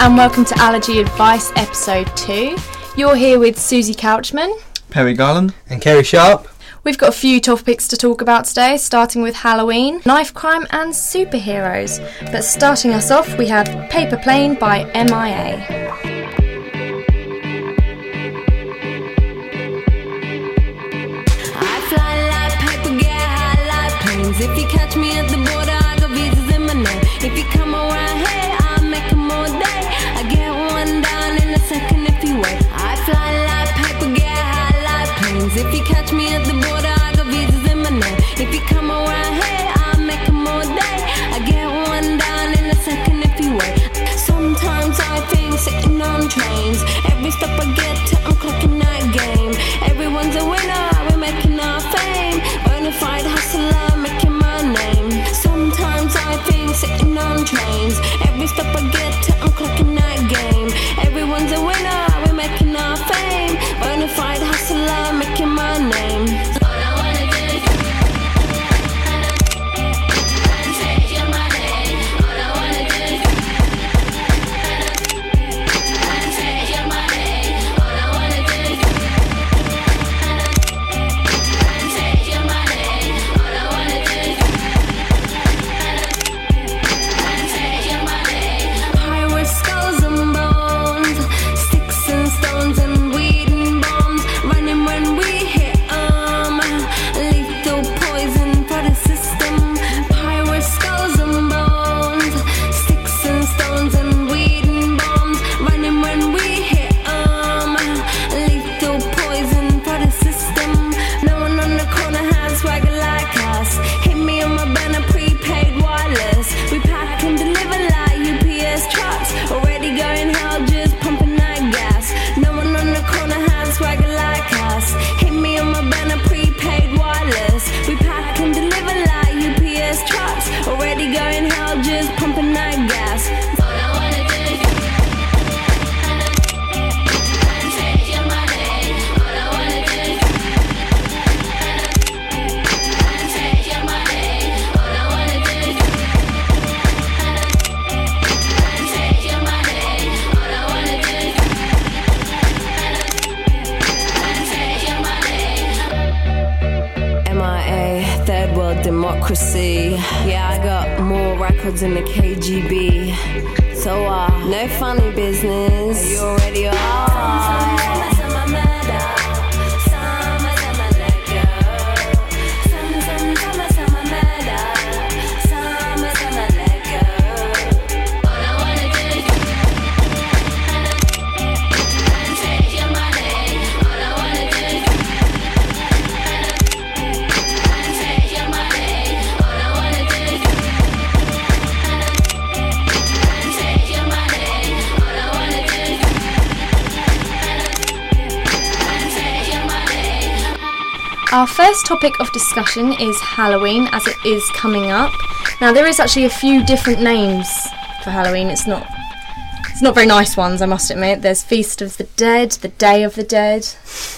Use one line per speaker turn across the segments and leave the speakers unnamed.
and welcome to Allergy Advice episode 2. You're here with Susie Couchman.
Perry Garland.
And Kerry Sharp.
We've got a few topics to talk about today, starting with Halloween, knife crime, and superheroes. But starting us off, we have Paper Plane by MIA.
Catch me at Our
first topic of discussion is Halloween as it is coming up. Now there is actually a few different names for Halloween. It's not it's not very nice ones, I must admit. There's Feast of the Dead, the Day of the Dead,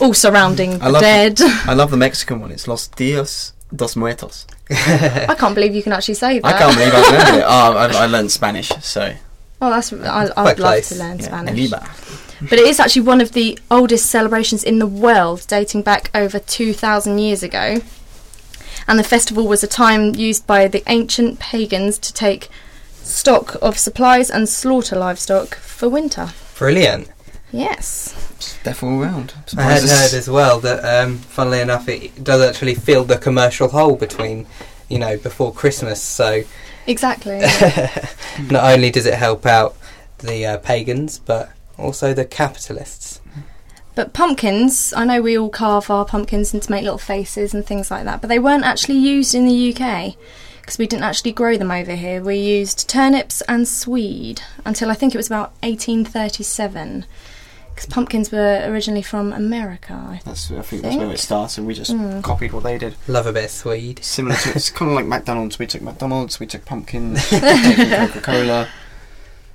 all surrounding
I
the
love
dead.
I love the Mexican one. It's Los Dios dos Muertos.
I can't believe you can actually say that.
I can't believe I learned it. Oh, I, I learned Spanish, so
Oh, that's I, I'd
Quite
love to learn
yeah,
Spanish. But it is actually one of the oldest celebrations in the world, dating back over 2,000 years ago. And the festival was a time used by the ancient pagans to take stock of supplies and slaughter livestock for winter.
Brilliant.
Yes.
It's deaf all round. I'm
I had heard as well that, um, funnily enough, it does actually fill the commercial hole between, you know, before Christmas. So
Exactly.
not only does it help out the uh, pagans, but also the capitalists.
But pumpkins, I know we all carve our pumpkins and to make little faces and things like that, but they weren't actually used in the UK because we didn't actually grow them over here. We used turnips and swede until I think it was about 1837 because pumpkins were originally from America. I think.
That's, I think that's where it started. We just
Mm.
copied what they did.
Love a bit of Swede.
Similar to it's kind of like McDonald's. We took McDonald's. We took pumpkins. Coca Cola.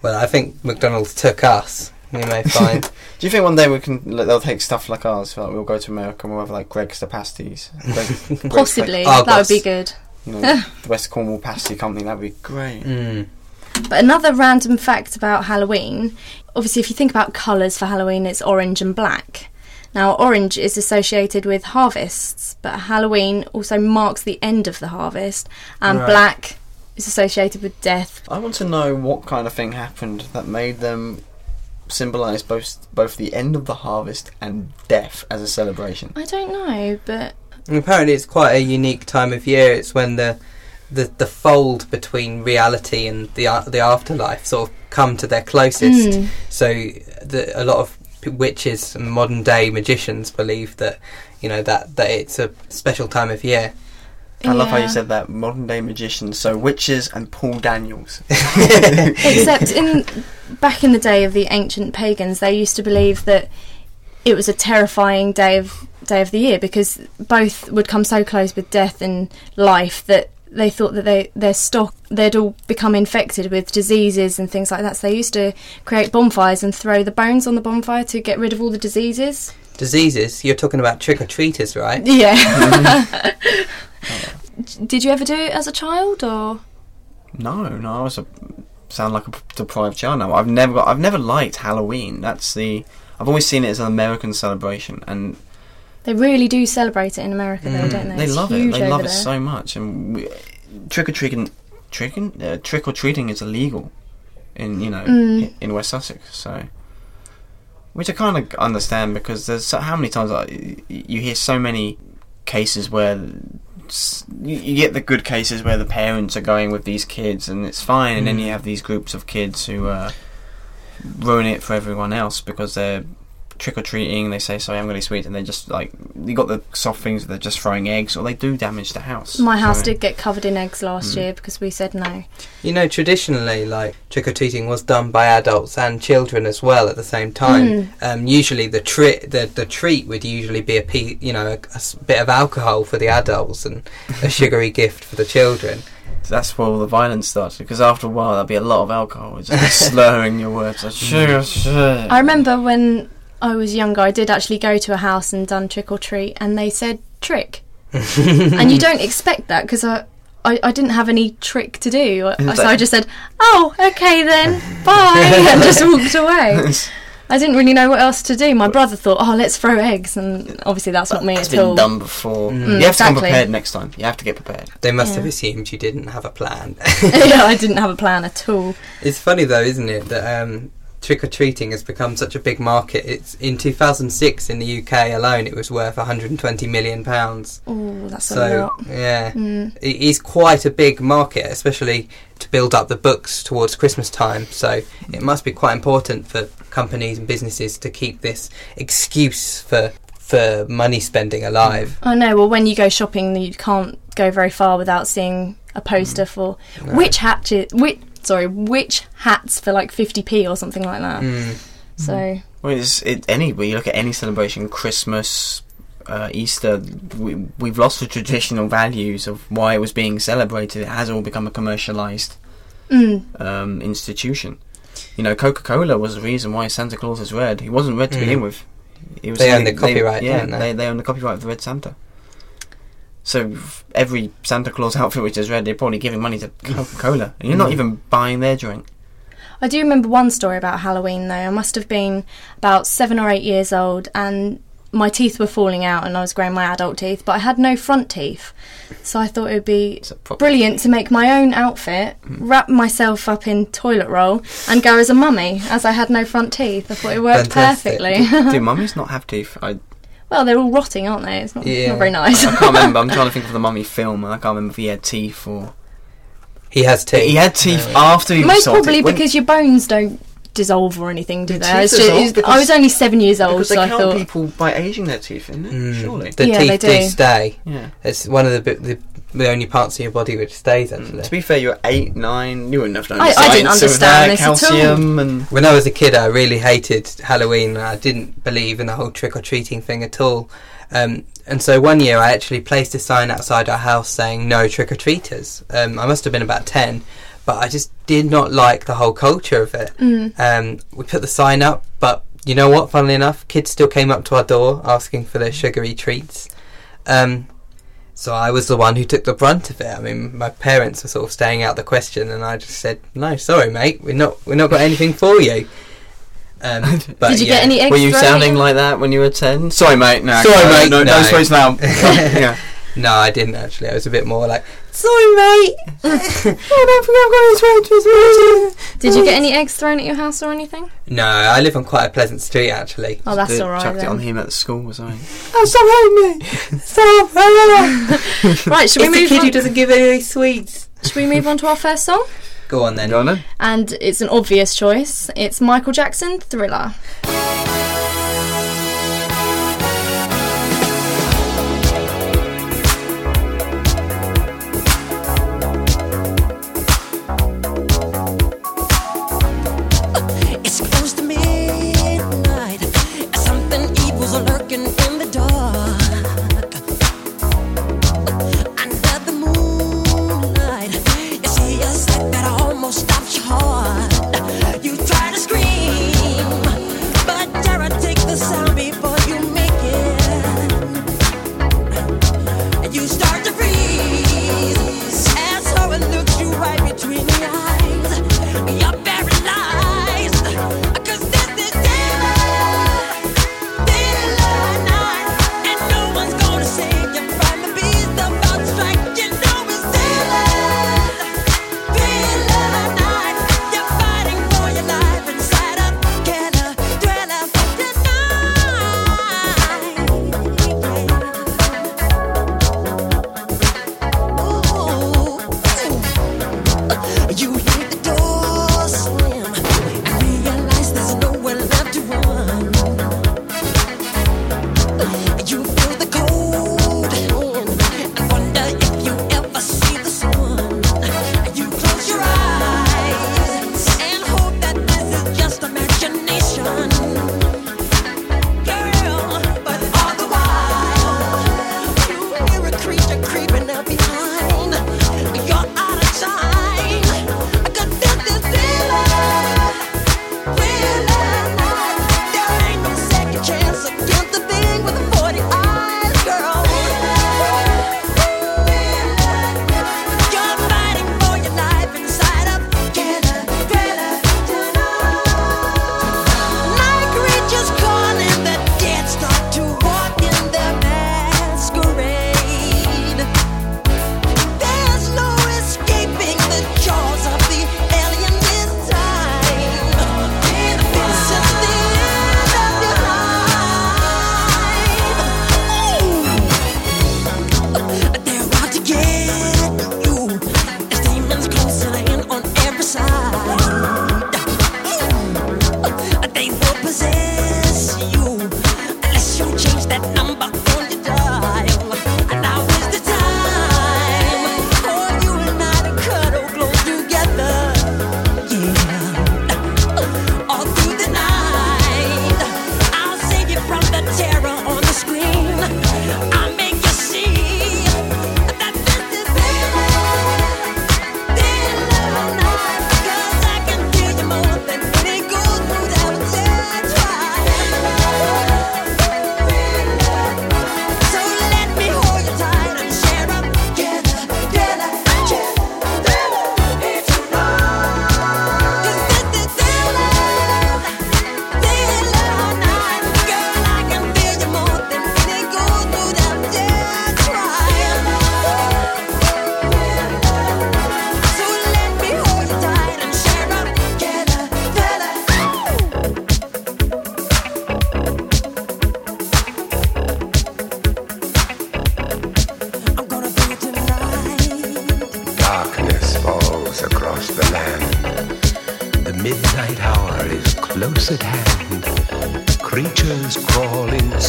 Well, I think McDonald's took us. We may find.
Do you think one day we can? like, They'll take stuff like ours. Like we'll go to America and we'll have like Greggs the pasties. Greg- Greggs,
Possibly, that would be good.
Like, you know, the West Cornwall Pasty Company. That'd be great.
mm.
But another random fact about Halloween obviously, if you think about colours for Halloween, it's orange and black. Now, orange is associated with harvests, but Halloween also marks the end of the harvest, and
Right.
black is associated with death.
I want to know what kind of thing happened that made them symbolise both both the end of the harvest and death as a celebration.
I don't know, but
And apparently, it's quite a unique time of year. It's when the the, the fold between reality and the a- the afterlife sort of come to their closest.
Mm.
So, the, a lot of witches and modern day magicians believe that you know that that it's a special time of year.
I love how you said that modern day magicians, so witches and Paul Daniels.
Except in back in the day of the ancient pagans, they used to believe that it was a terrifying day of day of the year because both would come so close with death and life that they thought that they their stock they'd all become infected with diseases and things like that. So they used to create bonfires and throw the bones on the bonfire to get rid of all the diseases.
Diseases. You're talking about trick or treaters, right?
Yeah. Did you ever do it as a child or?
No, no, I was a sound like a deprived child now. I've never got, I've never liked Halloween. That's the I've always seen it as an American celebration, and
They really do celebrate it in America, though,
Mm,
don't they?
they
It's
love it. They love it
there.
so much. And we, trick or treating, tricking, uh, trick or treating is illegal in you know
Mm.
in West Sussex. So, which I kind of understand because there's so, how many times y- you hear so many cases where you, you get the good cases where the parents are going with these kids and it's fine, and then
Mm.
you have these groups of kids who uh, ruin it for everyone else because they're trick or treating. They say, "Sorry, I'm really sweet," and they just like you got the soft things. They're just throwing eggs, or they do damage the house.
My house
So-
did get covered in eggs last
Mm.
year because we said no.
You know, traditionally, like trick or treating was done by adults and children as well at the same time.
Mm.
Um, usually, the treat the, the treat would usually be a pe- you know a, a s- bit of alcohol for the adults and a sugary gift for the children.
That's where all the violence starts because after a while there'll be a lot of alcohol. It's just slurring your words. Like, sugar, sugar.
I remember when I was younger, I did actually go to a house and done trick or treat, and they said trick, and you don't expect that because I, I. I didn't have any trick to do, I- so I just said, "Oh, okay then, bye," and just walked away. I didn't really know what else to do. My brother thought, "Oh, let's throw eggs," and obviously that's not me
It's
at
been
all.
done before.
Mm.
you have to
exactly.
come prepared next time. You have to get prepared.
They must have assumed you didn't have a plan.
yeah, I didn't have a plan at all.
It's funny though, isn't it, that um, trick or treating has become such a big market. It's in 2006 in the UK alone, it was worth 120 million pounds.
Oh, that's a
So
lot.
yeah,
Mm.
it is quite a big market, especially to build up the books towards Christmas time. So it must be quite important for companies and businesses to keep this excuse for for money spending alive.
I know. Well, when you go shopping, you can't go very far without seeing a poster for
No.
witch hatches. Witch, sorry, witch hats for like 50p or something like that.
Mm.
So
Well, it's it, any. When you look at any celebration, Christmas, uh, Easter, we, we've lost the traditional values of why it was being celebrated. It has all become a commercialized
mm,
um, institution. You know, Coca Cola was the reason why Santa Claus is red. He wasn't red to
Mm.
begin with. It was
They own the copyright,
yeah,
they?
they? they own the copyright of the Red Santa. So every Santa Claus outfit which is red, they're probably giving money to Coca Cola, and you're not
Mm.
even buying their drink.
I do remember one story about Halloween though. I must have been about seven or eight years old, and my teeth were falling out, and I was growing my adult teeth, but I had no front teeth. So I thought it would be
It's a proper
brilliant to make my own outfit, wrap myself up in toilet roll, and go as a mummy, as I had no front teeth. I thought it worked
Fantastic.
perfectly.
Do mummies not have teeth? I,
well, they're all rotting, aren't they? It's not,
Yeah.
not very nice.
I can't remember. I'm trying to think of the mummy film, and I can't remember if he had teeth or
He has teeth.
he had teeth
Yeah.
after he was
Most probably
When-
because your bones don't dissolve or anything, do
Your
they?
teeth
It's just,
dissolve
I was only seven years old,
because they
so I
count
thought.
people by aging their teeth, isn't it?
Mm.
Surely.
The
Yeah,
teeth
they
do
do.
stay.
Yeah.
It's one of the, the the only parts of your body which stays actually.
To be fair, you're eight, nine. You wouldn't have known.
I- I didn't understand
that,
this at all.
calcium and
When I was a kid, I really hated Halloween. and I didn't believe in the whole trick or treating thing at all. Um, and so one year, I actually placed a sign outside our house saying "No trick or treaters." Um, I must have been about ten, but I just did not like the whole culture of it.
Mm.
Um, we put the sign up, but you know what? Funnily enough, kids still came up to our door asking for their sugary treats. Um, So I was the one who took the brunt of it. I mean, my parents were sort of staying out the question, and I just said, "No, sorry, mate, we're not we're not got anything for you." Um, but
Did you
yeah.
get any eggs?
Were you sounding
in?
like that when you were 10? Sorry, mate. No,
Sorry,
no,
mate.
No, no,
No.
space now. yeah.
No, I didn't actually. I was a bit more like, "Sorry, oh, mate."
Did you get any eggs thrown at your house or anything?
No, I live on quite a pleasant street actually.
Oh, that's
They
all right.
Chucked it on him at the school or something.
Oh, stop hitting me! Stop!
Right, should we
it's the
move
kid who doesn't give any sweets.
Should we move on to our first song?
Go on then.
Go on then.
And it's an obvious choice. It's Michael Jackson, Thriller.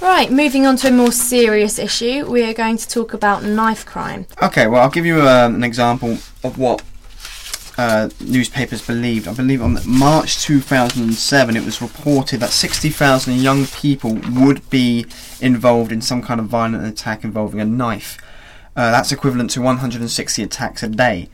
Right, moving on to a more serious issue, we are going to talk about knife crime.
Okay, well, I'll give you um, an example of what uh, newspapers believed. I believe on March 2007, it was reported that 60,000 young people would be involved in some kind of violent attack involving a knife. Uh, that's equivalent to 160 attacks a day.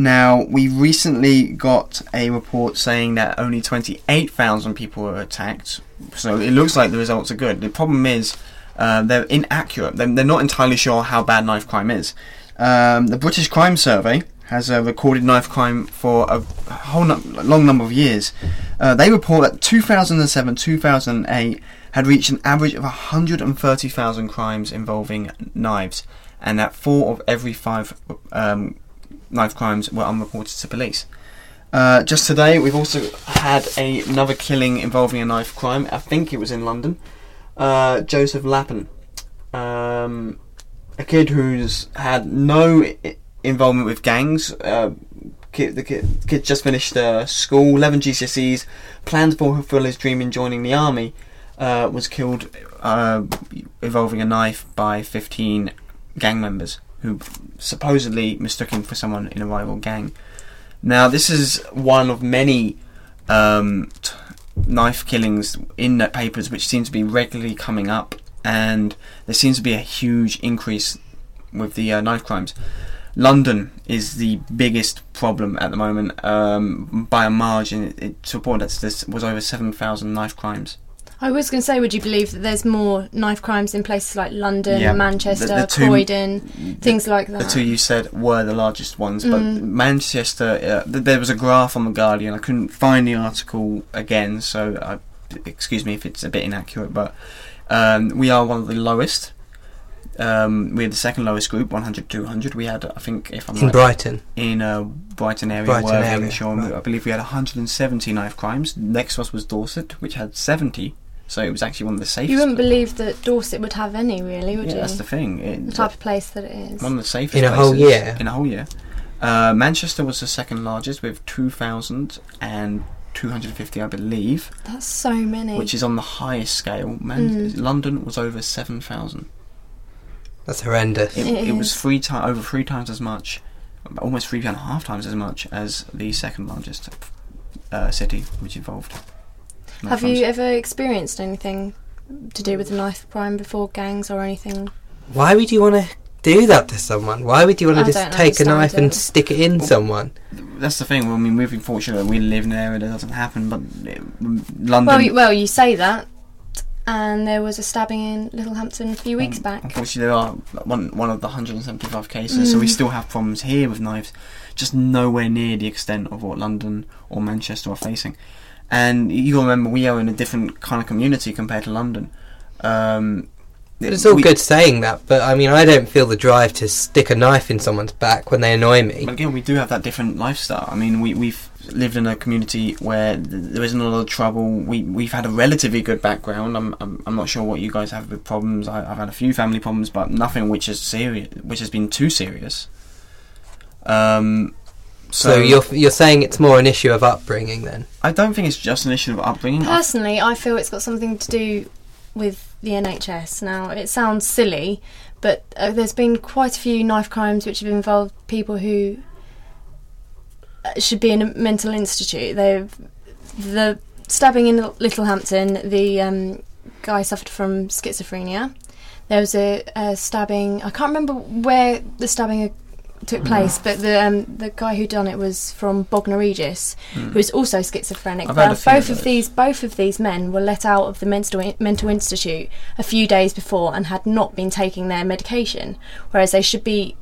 Now, we recently got a report saying that only 28,000 people were attacked, so it looks like the results are good. The problem is uh, they're inaccurate. They're, they're not entirely sure how bad knife crime is. Um, the British Crime Survey has uh, recorded knife crime for a whole no- long number of years. Uh, they report that 2007 2008 had reached an average of 130,000 crimes involving knives, and that four of every five um, knife crimes were unreported to police. Uh, just today, we've also had a, another killing involving a knife crime. I think it was in London. Uh, Joseph Lappin, um, a kid who's had no i- involvement with gangs. Uh, kid, the kid, kid just finished uh, school, 11 GCSEs, planned to fulfill his dream in joining the army. Uh, was killed uh, involving a knife by 15 gang members who supposedly mistook him for someone in a rival gang. Now, this is one of many um, t- knife killings in the papers which seems to be regularly coming up, and there seems to be a huge increase with the uh, knife crimes. London is the biggest problem at the moment um, by a margin. It, it's reported that there was over 7,000 knife crimes.
I was going to say, would you believe that there's more knife crimes in places like London,
Yeah,
Manchester,
the- the two-
Croydon, things like that?
The two you said were the largest ones, but Manchester. Uh, there was a graph on the Guardian. I couldn't find the article again, so I, excuse me if it's a bit inaccurate. But um, we are one of the lowest. Um, we're the second lowest group, 100 200. We had, I think, if I'm
in
right,
Brighton.
in uh, Brighton area,
Brighton
Worthing,
area,
Shoreham,
right.
I believe we had 170 knife crimes. Next to us was Dorset, which had 70. So it was actually one of the safest.
you wouldn't believe that Dorset would have any, really, would
yeah,
you?
that's the thing.
the type of place that it is.
one of the safest
In a whole year?
In a whole year. Uh, Manchester was the second largest with 2,250, I believe,
That's so many.
which is on the highest scale. Man-
Mm.
London was over 7,000.
That's horrendous.
It,
It
it was three ti- over three times as much, almost three and a half times as much as the second largest uh, city which involved. Knife
have
crimes.
you ever experienced anything to do with the knife crime before, gangs or anything?
Why would you want to do that to someone? Why would you want
I
to just
don't
take a
understand
knife and stick it in someone?
That's the thing. I mean, we've been fortunate that we live in an area that doesn't happen, but uh, London.
Well, you, well, you say that, and there was a stabbing in Littlehampton a few weeks
Um,
back.
Unfortunately, there are one one of the 175 cases, so we
Mm.
still have problems here with knives, just nowhere near the extent of what London or Manchester are facing. And you remember, we are in a different kind of community compared to London. Um,
it's all
we-
good saying that, but I mean, I don't feel the drive to stick a knife in someone's back when they annoy me.
But again, we do have that different lifestyle. I mean, we, we've lived in a community where th- there isn't a lot of trouble. We we've had a relatively good background. I'm I'm, I'm not sure what you guys have with problems. I, I've had a few family problems, but nothing which is serious, which has been too serious. Um,
So, you're you're saying it's more an issue of upbringing then?
I don't think it's just an issue of upbringing.
Personally, I feel it's got something to do with the NHS. Now, it sounds silly, but uh, there's been quite a few knife crimes which have involved people who uh, should be in a mental institute. They've the stabbing in Littlehampton. The um, guy suffered from schizophrenia. There was a, a stabbing. I can't remember where the stabbing took place, but the um, the guy who done it was from Bognor Regis, who was also schizophrenic.
I've had
Now,
a few of
both of these both of these men were let out of the mental mental institute a few days before and had not been taking their medication, whereas they should be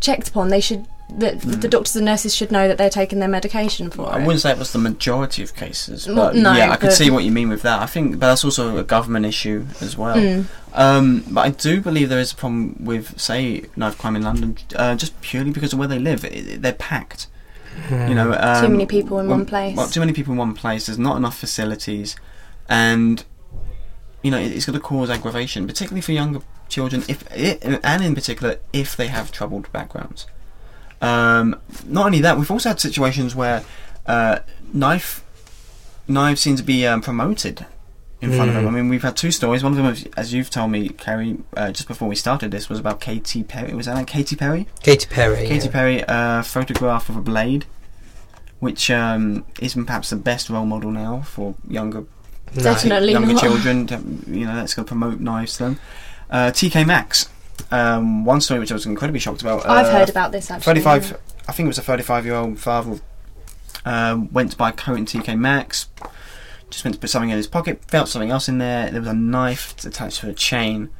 checked upon. They should that the doctors and nurses should know that they're taking their medication for
I
it.
wouldn't say it was the majority of cases,
Well,
but
no,
yeah, I could see what you mean with that. I think, but that's also a government issue as well.
Mm.
Um, but I do believe there is a problem with, say, knife crime in London, uh, just purely because of where they live. It, it- they're packed. You know, um,
many people in
when-
one place.
Well, too many people in one place. There's not enough facilities, and you know it- it's going to cause aggravation, particularly for younger children. If it, and in particular, if they have troubled backgrounds. Um, not only that, we've also had situations where uh, knife knives seem to be um, promoted in front of them. I mean, we've had two stories. One of them, as you've told me, Kerry, uh, just before we started this, was about Katy Perry. Was that like Katy Perry?
Katy Perry.
Katy
yeah.
Perry, uh, photograph of a blade, which um, is perhaps the best role model now for younger
No.
Definitely
younger
not.
children. To, you know, that's going to promote knives to them. Uh, TK Maxx, um, one story which I was incredibly shocked about.
I've
uh,
heard about this actually.
35, I think it was a 35 year old father um, went to buy a coat in TK Maxx, just went to put something in his pocket, felt something else in there. There was a knife attached to a chain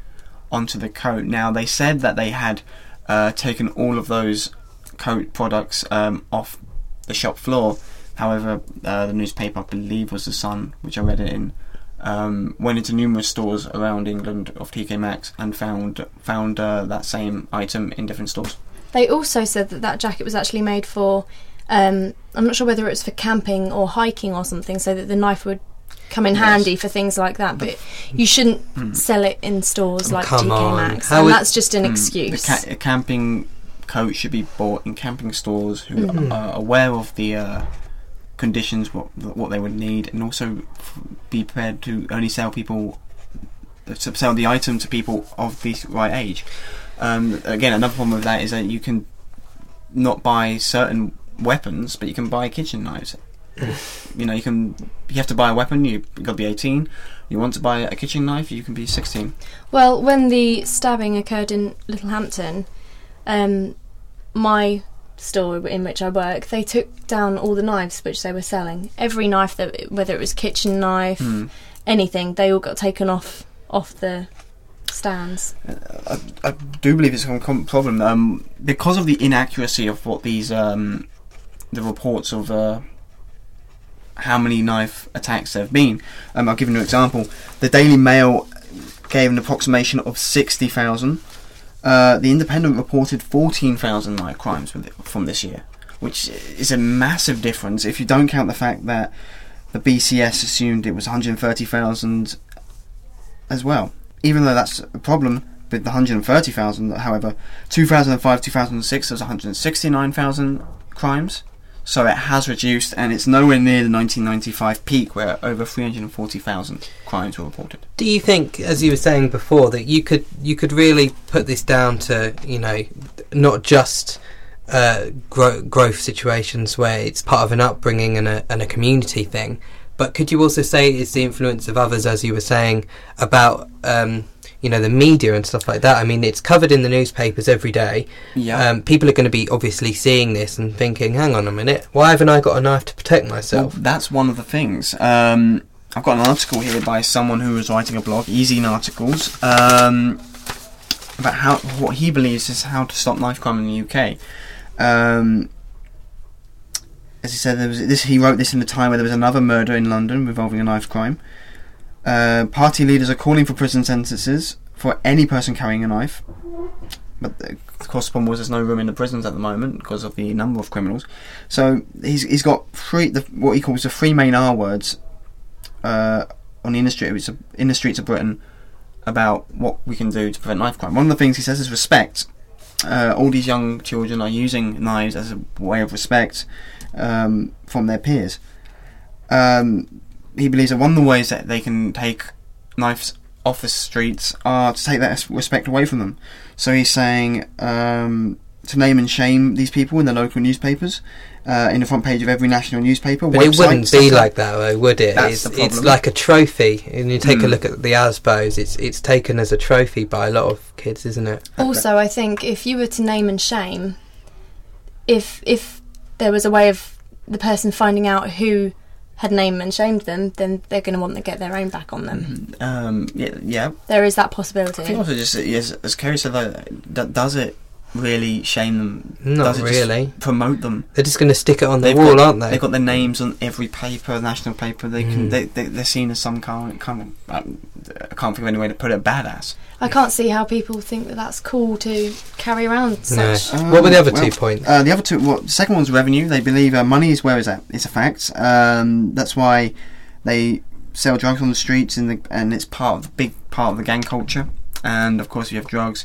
onto the coat. Now, they said that they had uh, taken all of those coat products um, off the shop floor. However, uh, the newspaper, I believe, was The Sun, which I read it in. Um, went into numerous stores around England of TK Maxx and found found uh, that same item in different stores.
They also said that that jacket was actually made for. Um, I'm not sure whether it was for camping or hiking or something, so that the knife would come in
Yes.
handy for things like that. But you shouldn't sell it in stores
Oh,
like TK
on.
Maxx,
How
and
would-
that's just an
Mm.
excuse.
The ca- a camping coat should be bought in camping stores who
Mm-hmm.
are aware of the uh, conditions, what what they would need, and also be prepared to only sell people to sell the item to people of the right age. Um, again, another problem with that is that you can not buy certain weapons, but you can buy kitchen knives. you know, you can you have to buy a weapon. You have got to be eighteen. You want to buy a kitchen knife, you can be sixteen.
Well, when the stabbing occurred in Littlehampton, um, my store in which I work, they took down all the knives which they were selling. Every knife that, whether it was kitchen knife,
Hmm.
anything, they all got taken off off the stands.
I, I do believe it's a common problem um, because of the inaccuracy of what these um, the reports of uh, how many knife attacks there have been. Um, I'll give you an example. The Daily Mail gave an approximation of sixty thousand. Uh, the Independent reported fourteen thousand knife crimes from this year, which is a massive difference if you don't count the fact that the BCS assumed it was one hundred thirty thousand as well. Even though that's a problem with the 130,000, however, 2005 2006 there was 169,000 crimes. So it has reduced and it's nowhere near the 1995 peak where over 340,000 crimes were reported.
Do you think, as you were saying before, that you could you could really put this down to you know not just uh, gro- growth situations where it's part of an upbringing and a and a community thing, but could you also say it's the influence of others, as you were saying about um, you know the media and stuff like that? I mean, it's covered in the newspapers every day.
Yeah.
Um, people are going to be obviously seeing this and thinking, "Hang on a minute, why haven't I got a knife to protect
Well,
myself?"
that's one of the things. Um, I've got an article here by someone who was writing a blog, Easy Articles, um, about how what he believes is how to stop knife crime in the UK. Um, as he said, there was this. He wrote this in a time where there was another murder in London involving a knife crime. Uh, party leaders are calling for prison sentences for any person carrying a knife. But the course, the problem was there's no room in the prisons at the moment because of the number of criminals. So he's he's got three the, what he calls the three main R words uh, on the industry in the streets of Britain about what we can do to prevent knife crime. One of the things he says is respect. Uh, all these young children are using knives as a way of respect um, from their peers. Um, he believes that one of the ways that they can take knives off the streets are to take that respect away from them. So he's saying um, to name and shame these people in the local newspapers, uh, in the front page of every national newspaper.
But it wouldn't be
stuff
like that, though, would it?
That's
it's,
the
it's like a trophy. And you take a
Mm.
look at the ASBOs, it's it's taken as a trophy by a lot of kids, isn't it?
Also, I think if you were to name and shame, if if there was a way of the person finding out who had named and shamed them, then they're going to want to get their own back on them.
Um, yeah, yeah.
There is that
I
possibility.
think also just yes, as Kerry said, though, that does it really shame them?
Not
Does it just
really.
promote them.
They're just going to stick it on the
They've
wall,
got,
aren't they?
They've got their names on every paper, national paper. They can.
Mm.
They, they they're seen as some kind of, kind of um, I can't think of any way to put it. Badass.
I can't see how people think that that's cool to carry around
No.
such.
what were the other
well,
two points?
Uh, the other two, well, the second one's revenue. They believe uh, money is where it's at. It's a fact. Um, that's why they
sell drugs on the streets, and the, and it's part of the big part of the gang culture. And of course, if you have drugs,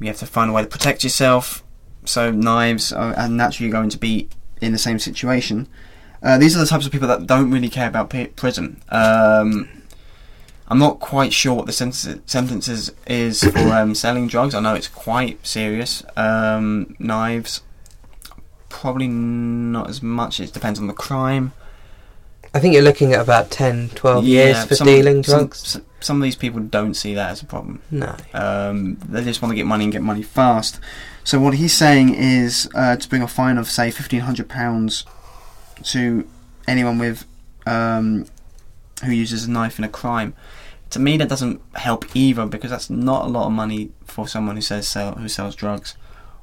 you have to find a way to protect yourself. So knives are, are naturally going to be in the same situation. Uh, these are the types of people that don't really care about p- prison. Um, I'm not quite sure what the sentence, sentences is for um, selling drugs. I know it's quite serious. Um, knives, probably not as much. It depends on the crime.
I think you're looking at about 10, 12 years for
some-
dealing drugs.
Some, some of these people don't see that as a problem.
no.
Um, they just want to get money and get money
fast. So what he's saying is uh, to bring a fine of say fifteen hundred pounds
to anyone with um, who uses a knife in a crime. To me, that doesn't help either because that's not a lot of money for someone who says sell, who sells drugs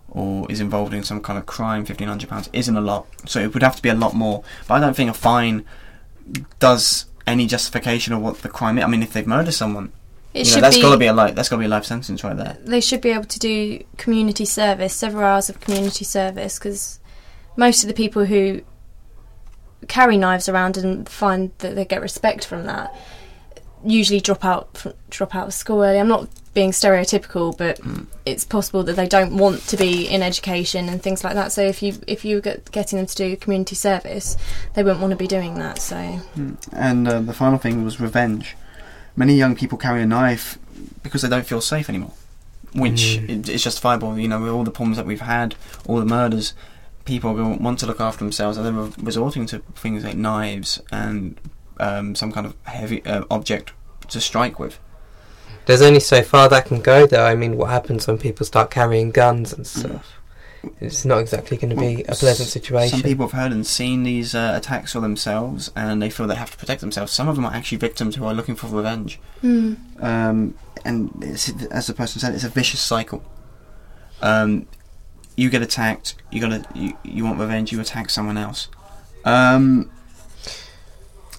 or is involved in some kind of crime. Fifteen hundred pounds isn't a lot, so it would have to be a lot more. But I don't think a fine does any justification of what the crime is. I mean, if they've murdered someone,
It
you know, that's got to be a life. That's got to be a life sentence right there.
they should be able to do community service, several hours of community service, because most of the people who carry knives around and find that they get respect from that usually drop out fr- drop out of school early. I'm not being stereotypical, but it's possible that they don't want to be in education and things like that. So if you if you were getting them to do community service, they wouldn't want to be doing that. So
And uh, the final thing was revenge. Many young people carry a knife because they don't feel safe anymore, which
Mm.
it- it's justifiable. You know, with all the problems that we've had, all the murders, people want to look after themselves, and they're resorting to things like knives and um, some kind of heavy uh, object to strike with.
There's only so far that can go, though. I mean, what happens when people start carrying guns and stuff? It's not exactly going to be a pleasant situation.
Some people have heard and seen these uh, attacks for themselves, and they feel they have to protect themselves. Some of them are actually victims who are looking for revenge.
hmm.
um, and it's, as the person said, it's a vicious cycle. Um, you get attacked, you gotta, you, you want revenge, you attack someone else. Um,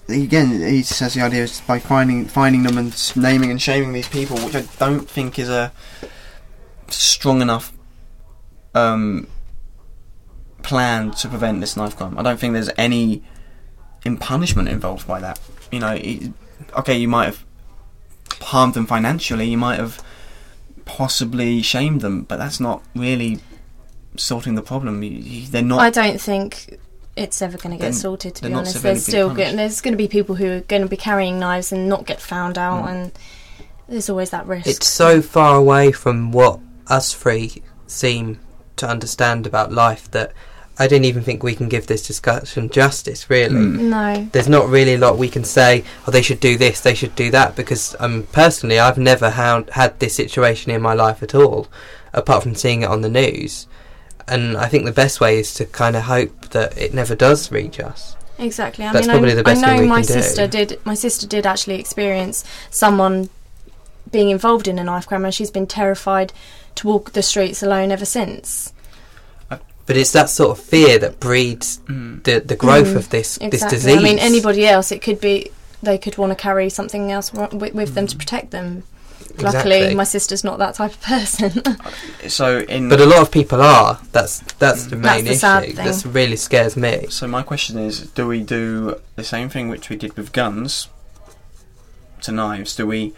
again, he says the idea is by finding finding them and naming and shaming these people, which I don't think is a strong enough um, plan to prevent this knife crime. I don't think there's any punishment involved by that. You know, okay, you might have harmed them financially, you might have possibly shamed them, but that's not really sorting the problem. They're not.
I don't think it's ever going to get sorted. To be honest, there's still
punished.
there's going to be people who are going to be carrying knives and not get found out,
Mm.
and there's always that risk.
It's so far away from what us three seem to understand about life that I don't even think we can give this discussion justice, really.
Mm.
no,
There's not really a lot we can say, oh, they should do this, they should do that, because um, personally, I've never had, had this situation in my life at all, apart from seeing it on the news. And I think the best way is to kind of hope that it never does reach us.
exactly. I
That's
mean,
probably
I,
the best
I know
thing we
my
can do.
sister did. My sister did actually experience someone being involved in a knife crime, and she's been terrified to walk the streets alone ever since.
But it's that sort of fear that breeds
Mm.
the, the growth
Mm,
of this this disease.
I mean, anybody else, it could be they could want to carry something else wi- with, with them to protect them. Luckily,
Exactly.
my sister's not that type of person.
So in
But a lot of people are. That's that's the main
That's
main
the sad
issue.
thing.
That really scares me.
So my question is: Do we do the same thing which we did with guns to knives? Do we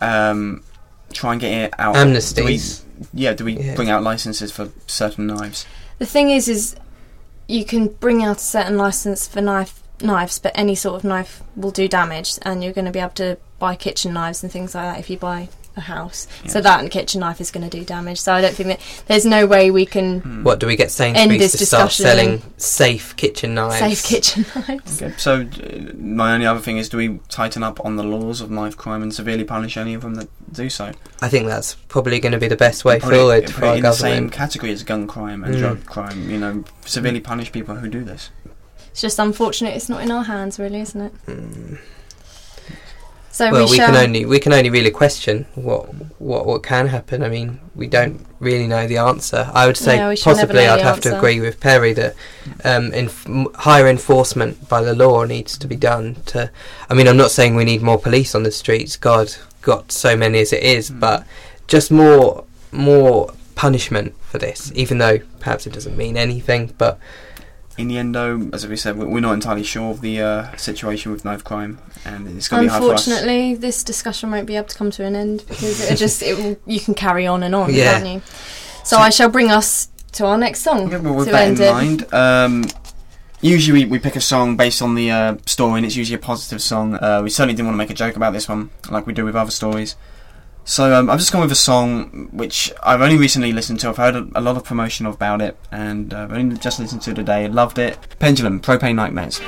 um, try and get it out? Do we, yeah. Do we
Yeah.
bring out licenses for certain knives?
the thing is, is you can bring out a certain license for knife knives, but any sort of knife will do damage, and you're going to be able to buy kitchen knives and things like that if you buy a house. So that and kitchen knife is going to do damage. So I don't think that there's no way we can
Hmm.
What do we get
End
Sainsbury's
this
to start
discussion.
selling safe kitchen knives?
Safe kitchen knives.
Okay. So uh, my only other thing is: Do we tighten up on the laws of knife crime and severely punish any of them that do so?
I think that's probably going to be the best way
Put it-
forward
put
for
it
our
in the same category as gun crime and
Mm.
drug crime. You know, severely punish people who do this.
It's just unfortunate it's not in our hands, really, isn't it?
Mm.
So
Well,
we
we can only we can only really question what what what can happen. I mean, we don't really know the answer. I would say
No, we shall never
possibly I'd
the
have to agree with Perry that um, inf- higher enforcement by the law needs to be done. To, I mean, I'm not saying we need more police on the streets. God, got so many as it is,
Mm.
but just more more punishment for this. Even though perhaps it doesn't mean anything, but
In the end, though, as we said, we- we're not entirely sure of the uh, situation with knife crime, and it's going to be hard for us.
Unfortunately, this discussion won't be able to come to an end because it just it will, you can carry on and on,
Yeah.
can't you? So I shall bring us to our next song
Yeah, well, with
to
that in
end it.
mind, um, usually we, we pick a song based on the uh, story, and it's usually a positive song. Uh, we certainly didn't want to make a joke about this one, like we do with other stories. So um, I've just gone with a song which I've only recently listened to. I've heard a, a lot of promotion about it, and I've only just listened to it today. Loved it. Pendulum, Propane Nightmares.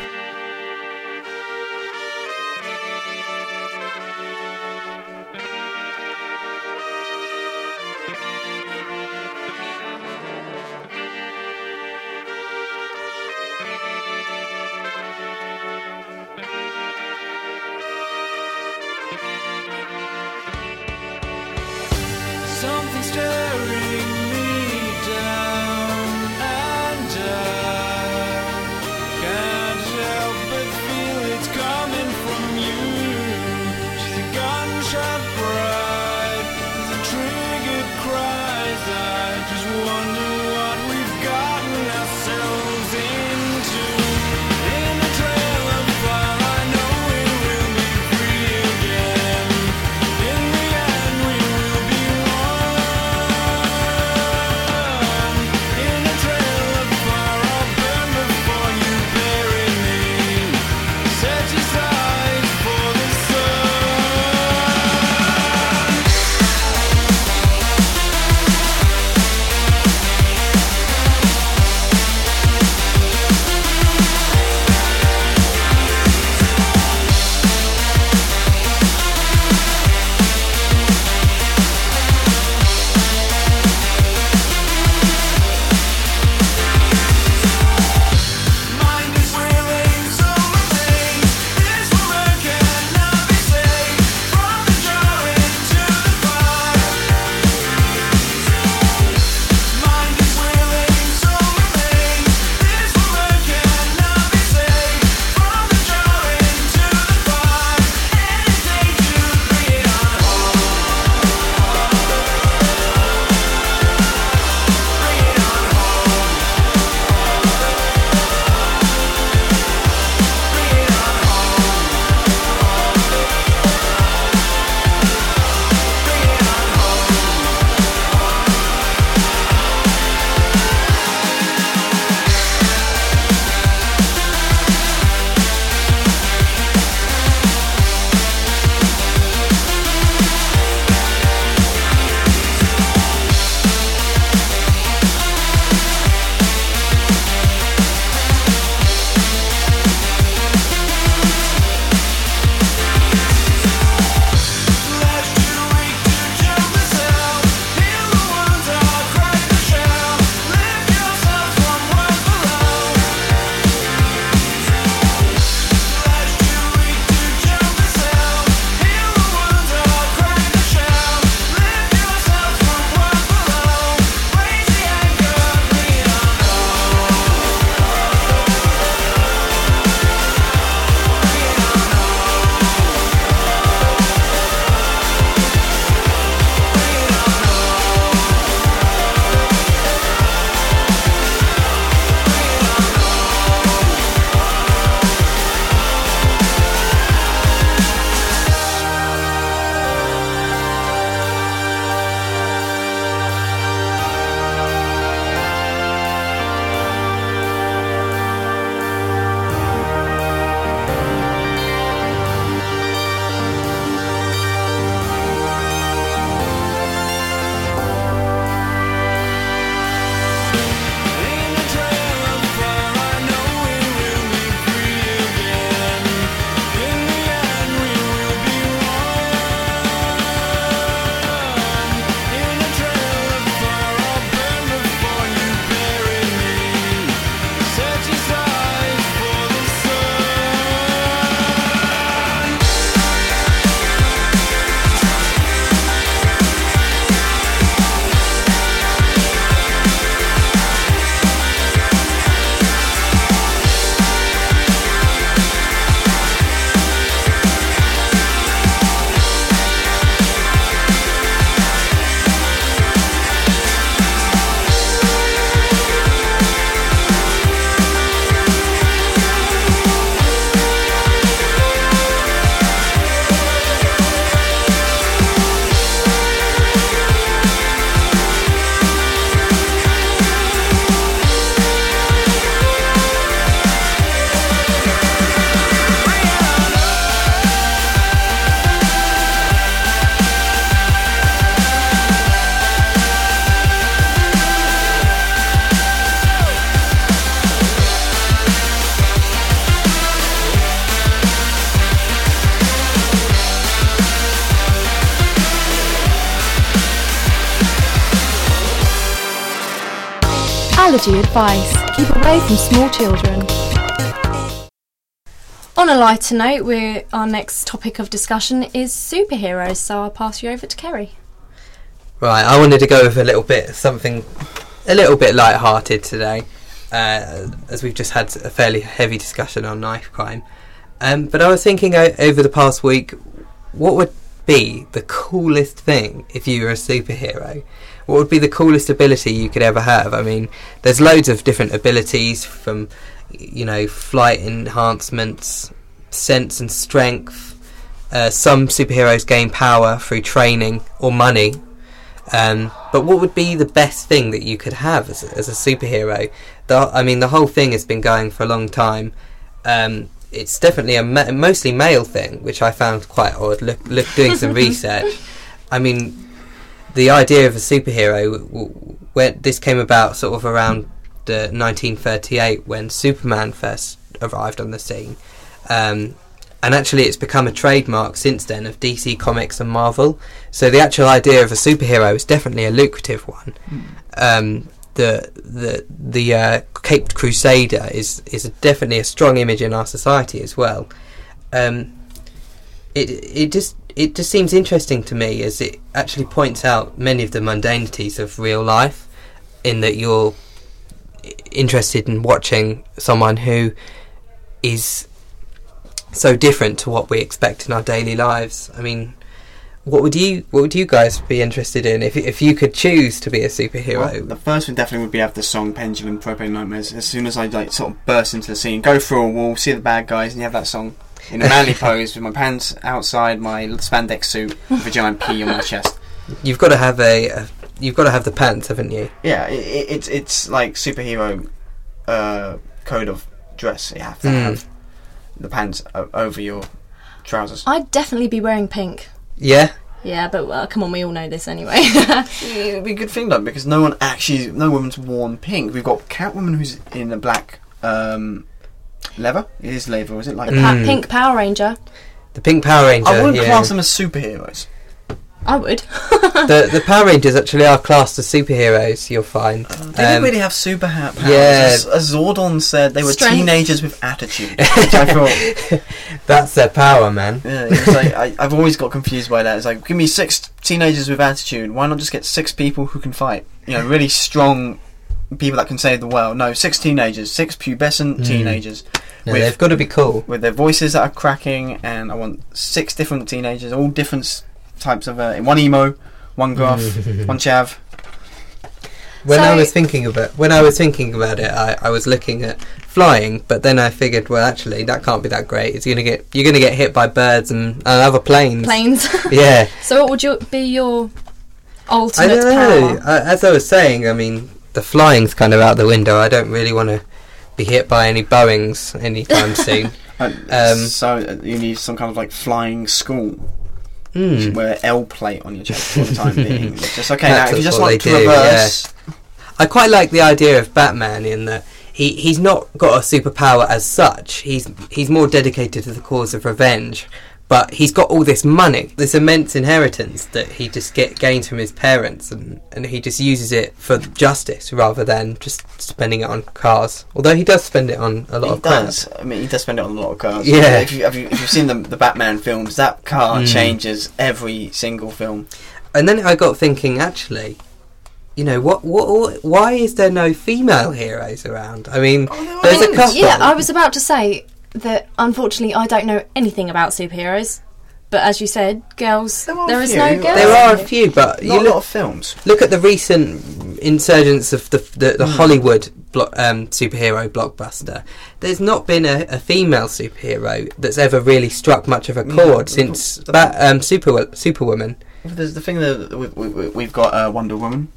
Allergy advice. Keep away from small children. On a lighter note, we're, our next topic of discussion is superheroes, so I'll pass you over to Kerry.
Right, I wanted to go with a little bit something a little bit light-hearted today, uh, as we've just had a fairly heavy discussion on knife crime. Um, but I was thinking o- over the past week, what would be the coolest thing if you were a superhero? What would be the coolest ability you could ever have? I mean, there's loads of different abilities from, you know, flight enhancements, sense and strength. Uh, some superheroes gain power through training or money. Um, but what would be the best thing that you could have as, a- as a superhero? The, I mean, the whole thing has been going for a long time. Um, it's definitely a ma- mostly male thing, which I found quite odd. Look, look doing some research. I mean, the idea of a superhero, when this came about sort of around the 1938 when Superman first arrived on the scene. Um, and actually, it's become a trademark since then of DC Comics and Marvel. So the actual idea of a superhero is definitely a lucrative one. Um, the the the uh, Caped Crusader is is definitely a strong image in our society as well. Um, it it just it just seems interesting to me as it actually points out many of the mundanities of real life, in that you're interested in watching someone who is so different to what we expect in our daily lives. I mean, what would you what would you guys be interested in if if you could choose to be a superhero?
Well, the first one definitely would be have the song Pendulum Propane Nightmares. As soon as I like sort of burst into the scene, go through a wall, see the bad guys, and you have that song in a manly pose with my pants outside, my spandex suit, with a giant P on my chest.
You've got to have a, a you've got to have the pants, haven't you?
Yeah, it, it, it's it's like superhero uh, code of dress. You have to
Mm.
have the pants o- over your trousers.
I'd definitely be wearing pink.
Yeah.
Yeah, but uh, come on, we all know this anyway.
It'd be a good thing though because no one actually, no woman's worn pink. We've got Catwoman who's in a black um, leather. It is leather, is it like?
the pa-
Mm.
pink Power Ranger.
The Pink Power Ranger.
I wouldn't
yeah.
class them as superheroes.
I would.
the the Power Rangers actually are classed as superheroes. You'll find.
They
Um,
didn't really have super ha- powers.
yeah.
As, as Zordon said, they were
Strength.
teenagers with attitude. Which I thought,
That's their power, man.
yeah, it's like, I, I've always got confused by that. It's like, give me six teenagers with attitude. Why not just get six people who can fight? You know, really strong people that can save the world. No, six teenagers, six pubescent
Mm.
teenagers
No,
with
they've got to be cool.
with their voices that are cracking, and I want six different teenagers, all different types of uh, one emo, one gruff, one chav.
When I was thinking about when I was thinking about it, I, I was looking at flying, but then I figured, well, actually, that can't be that great. It's gonna get you're gonna get hit by birds and, and other planes.
Planes.
Yeah,
so, what would you be your
I don't know.
power?
I, as I was saying, I mean, the flying's kind of out the window. I don't really want to be hit by any Boeings anytime soon.
Uh,
Um,
so uh, you need some kind of like flying school.
Hmm.
Wear L plate on your chest for the time being. It's just okay.
That's
now, if you just want to
do,
reverse,
I quite like the idea of Batman in that he, he's not got a superpower as such. He's he's more dedicated to the cause of revenge, but he's got all this money, this immense inheritance that he just get gains from his parents, and, and he just uses it for justice rather than just spending it on cars. Although he does spend it on a lot
he
of crap.
does. I mean, he does spend it on a lot of cars.
Yeah.
If, you, have you, if you've seen the, the Batman films, that car
Mm.
changes every single film.
And then I got thinking, actually, you know, what, what, what why is there no female heroes around? I mean,
Oh,
there's a couple.
Yeah, I was about to say that unfortunately I don't know anything about superheroes. But as you said, girls,
There are a few.
no girls.
there are a few, but you
Not a lot of films.
Look at the recent insurgence of the the, the Hollywood blo- um, superhero blockbuster. There's not been a, a female superhero that's ever really struck much of a chord
the-
since
the-
Bat, um, Super Superwoman.
There's the thing that we, we, we've got uh, Wonder Woman,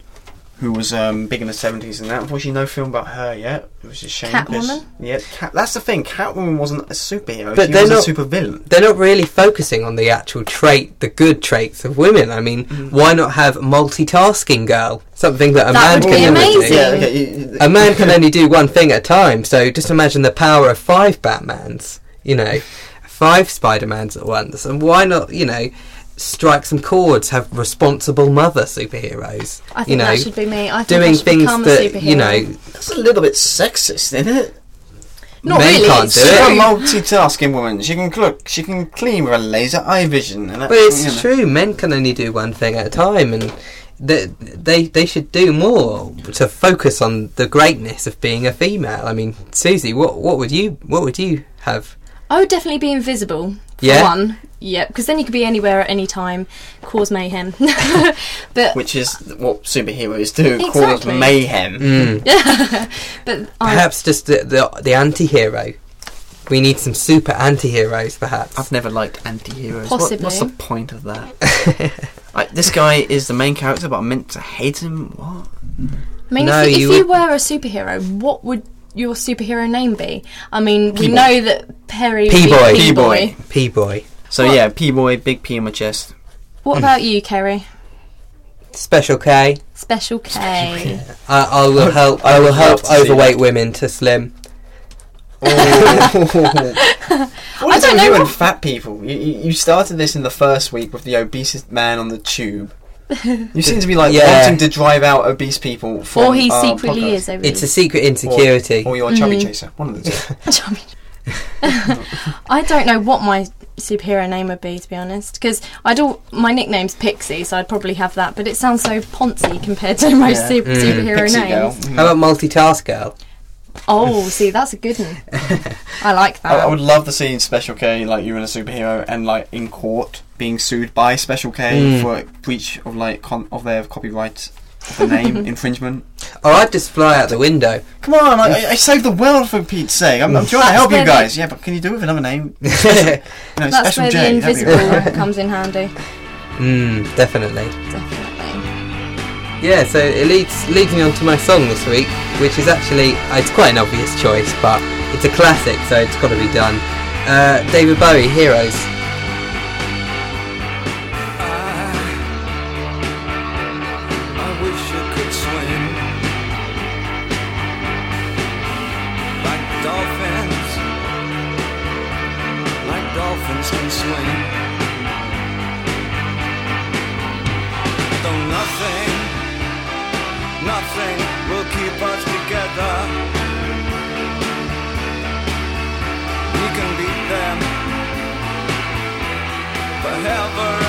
who was um, big in the seventies, and that unfortunately no film about her yet. It was a shame. 'cause-
Catwoman?
Yeah, Cat, that's the thing. Catwoman wasn't a superhero.
But
she
they're
was
not-
a super villain.
They're not really focusing on the actual trait, the good traits of women. I mean,
Mm.
why not have multitasking girl? Something that a
That
man
would
can
be
do.
amazing.
Yeah, okay,
A man can only do one thing at a time, so just imagine the power of five Batmans, you know, five Spider-Mans at once. And why not, you know, strike some chords, have responsible mother superheroes.
I think
you know,
that should be me. I think
doing
I should
things
become a
that
superhero.
you know
That's a little bit sexist, isn't it?
Not
men
really,
can't
it's
do
She's
it.
a multitasking woman. She can cook. She can clean with a laser eye vision. And that,
But it's
you know.
true. Men can only do one thing at a time, and they, they they should do more to focus on the greatness of being a female. I mean, Susie, what what would you what would you have?
I would definitely be invisible. For
Yeah?
one. Yeah, because then you could be anywhere at any time, cause mayhem. but
Which is what superheroes do. Cause mayhem.
Mm,
but I,
perhaps just the, the the anti-hero. We need some super anti-heroes, perhaps.
I've never liked anti-heroes. What,
Possibly.
what's the point of that? like, this guy is the main character, but I'm meant to hate him. What?
I mean,
No,
if, you,
you
if you
would-
were a superhero, what would your superhero name be? I mean, we
P-boy.
know that Perry. would
P-boy.
P-boy.
P-boy,
So
What?
yeah, P-boy, big P on my chest.
What hmm. about you, Kerry?
Special K.
Special K.
I, I will help. I,
I
will help
love to see
overweight
that.
women to slim. Oh.
What is
don't
with
know
you and fat people? You, you you started this in the first week with the obesest man on the tube. You seem to be like
Yeah.
wanting to drive out obese people. From
or he
our
secretly
podcast.
is over
It's a secret insecurity.
Or you're a chubby
Mhm.
chaser. One of the two.
Chubby. I don't know what my superhero name would be, to be honest, because I do. My nickname's Pixie, so I'd probably have that. But it sounds so poncy compared to most
Yeah.
super,
Mm.
superhero
Pixie
names.
girl.
How about multitask girl?
Oh, see, that's a good one. I like that.
I would love to see Special K like you in a superhero and like in court being sued by Special K
Mm.
for breach of like con- of their copyright of the name infringement.
Oh, I'd just fly out the window.
Come on, I, I- I saved the world for Pete's sake. I'm, I'm trying to
That's
help you
where the-
guys. Yeah, but can you do it with another name? You know,
That's
Special
where
J.
the
that'd be
invisible
right.
comes in handy.
Mm, definitely.
Definitely.
Yeah, so it leads leads me on to my song this week, which is actually it's quite an obvious choice, but it's a classic, so it's got to be done. Uh, David Bowie, Heroes.
Forever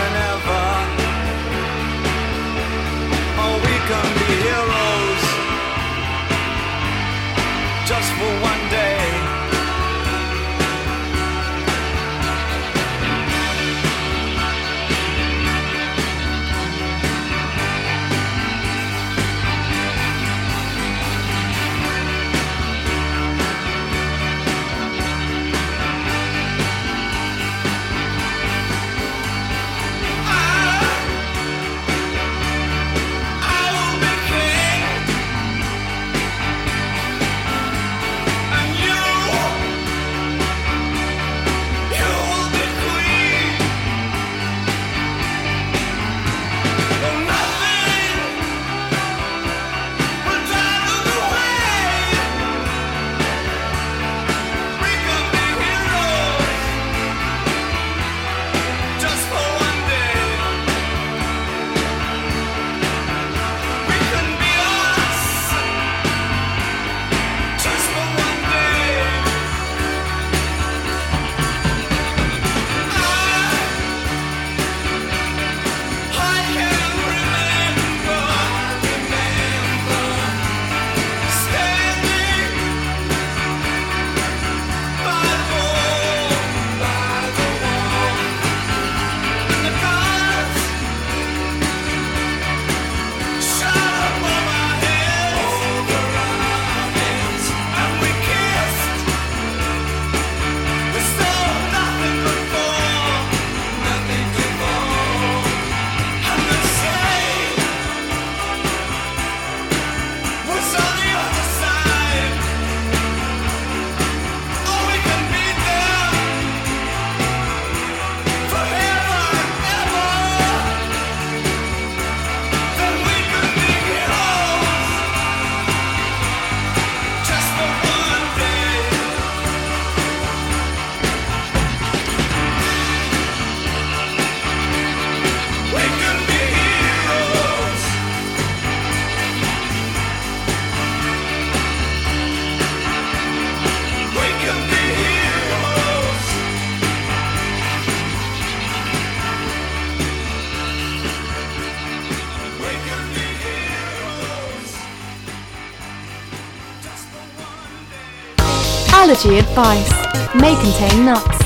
advice. May contain nuts.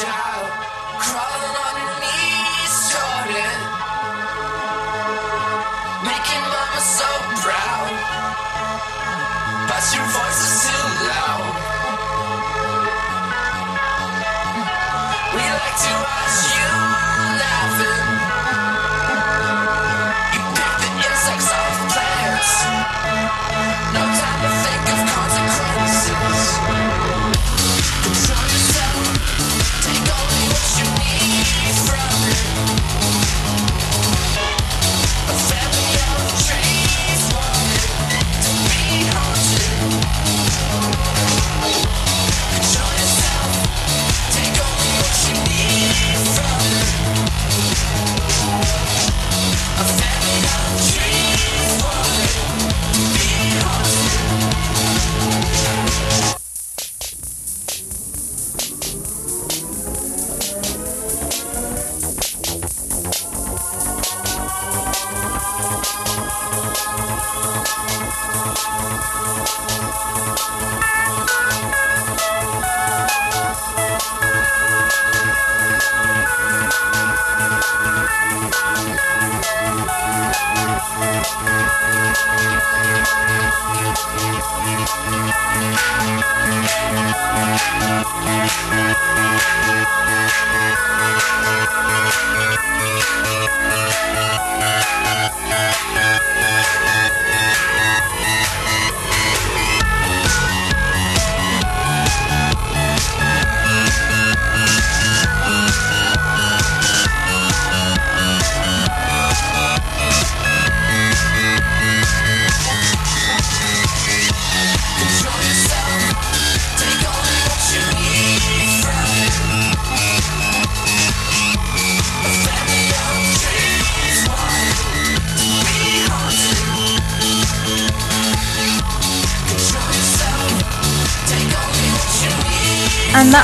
child crawling on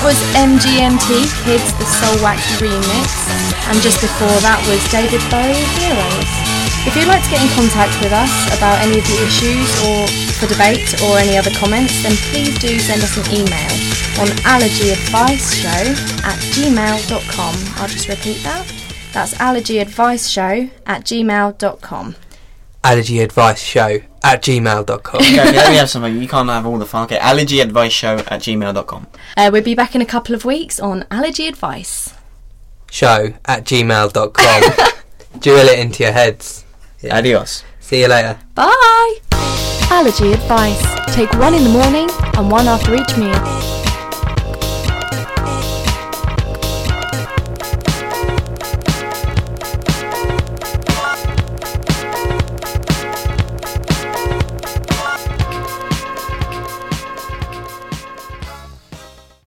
was MGMT Kids, the Soulwax remix, and just before that was David Bowie Heroes. If you'd like to get in contact with us about any of the issues or for debate or any other comments, then please do send us an email on allergyadviceshow at gmail.com. I'll just repeat that. That's allergyadviceshow at gmail.com.
Allergy Advice Show at gmail.com.
okay, okay, let me have something. You can't have all the fun. Okay, allergy advice show at gmail.com.
Uh, we'll be back in a couple of weeks on allergy advice
show at gmail.com. Drill it into your heads. Yeah.
Adios.
See you later.
Bye. Allergy advice. Take one in the morning and one after each meal.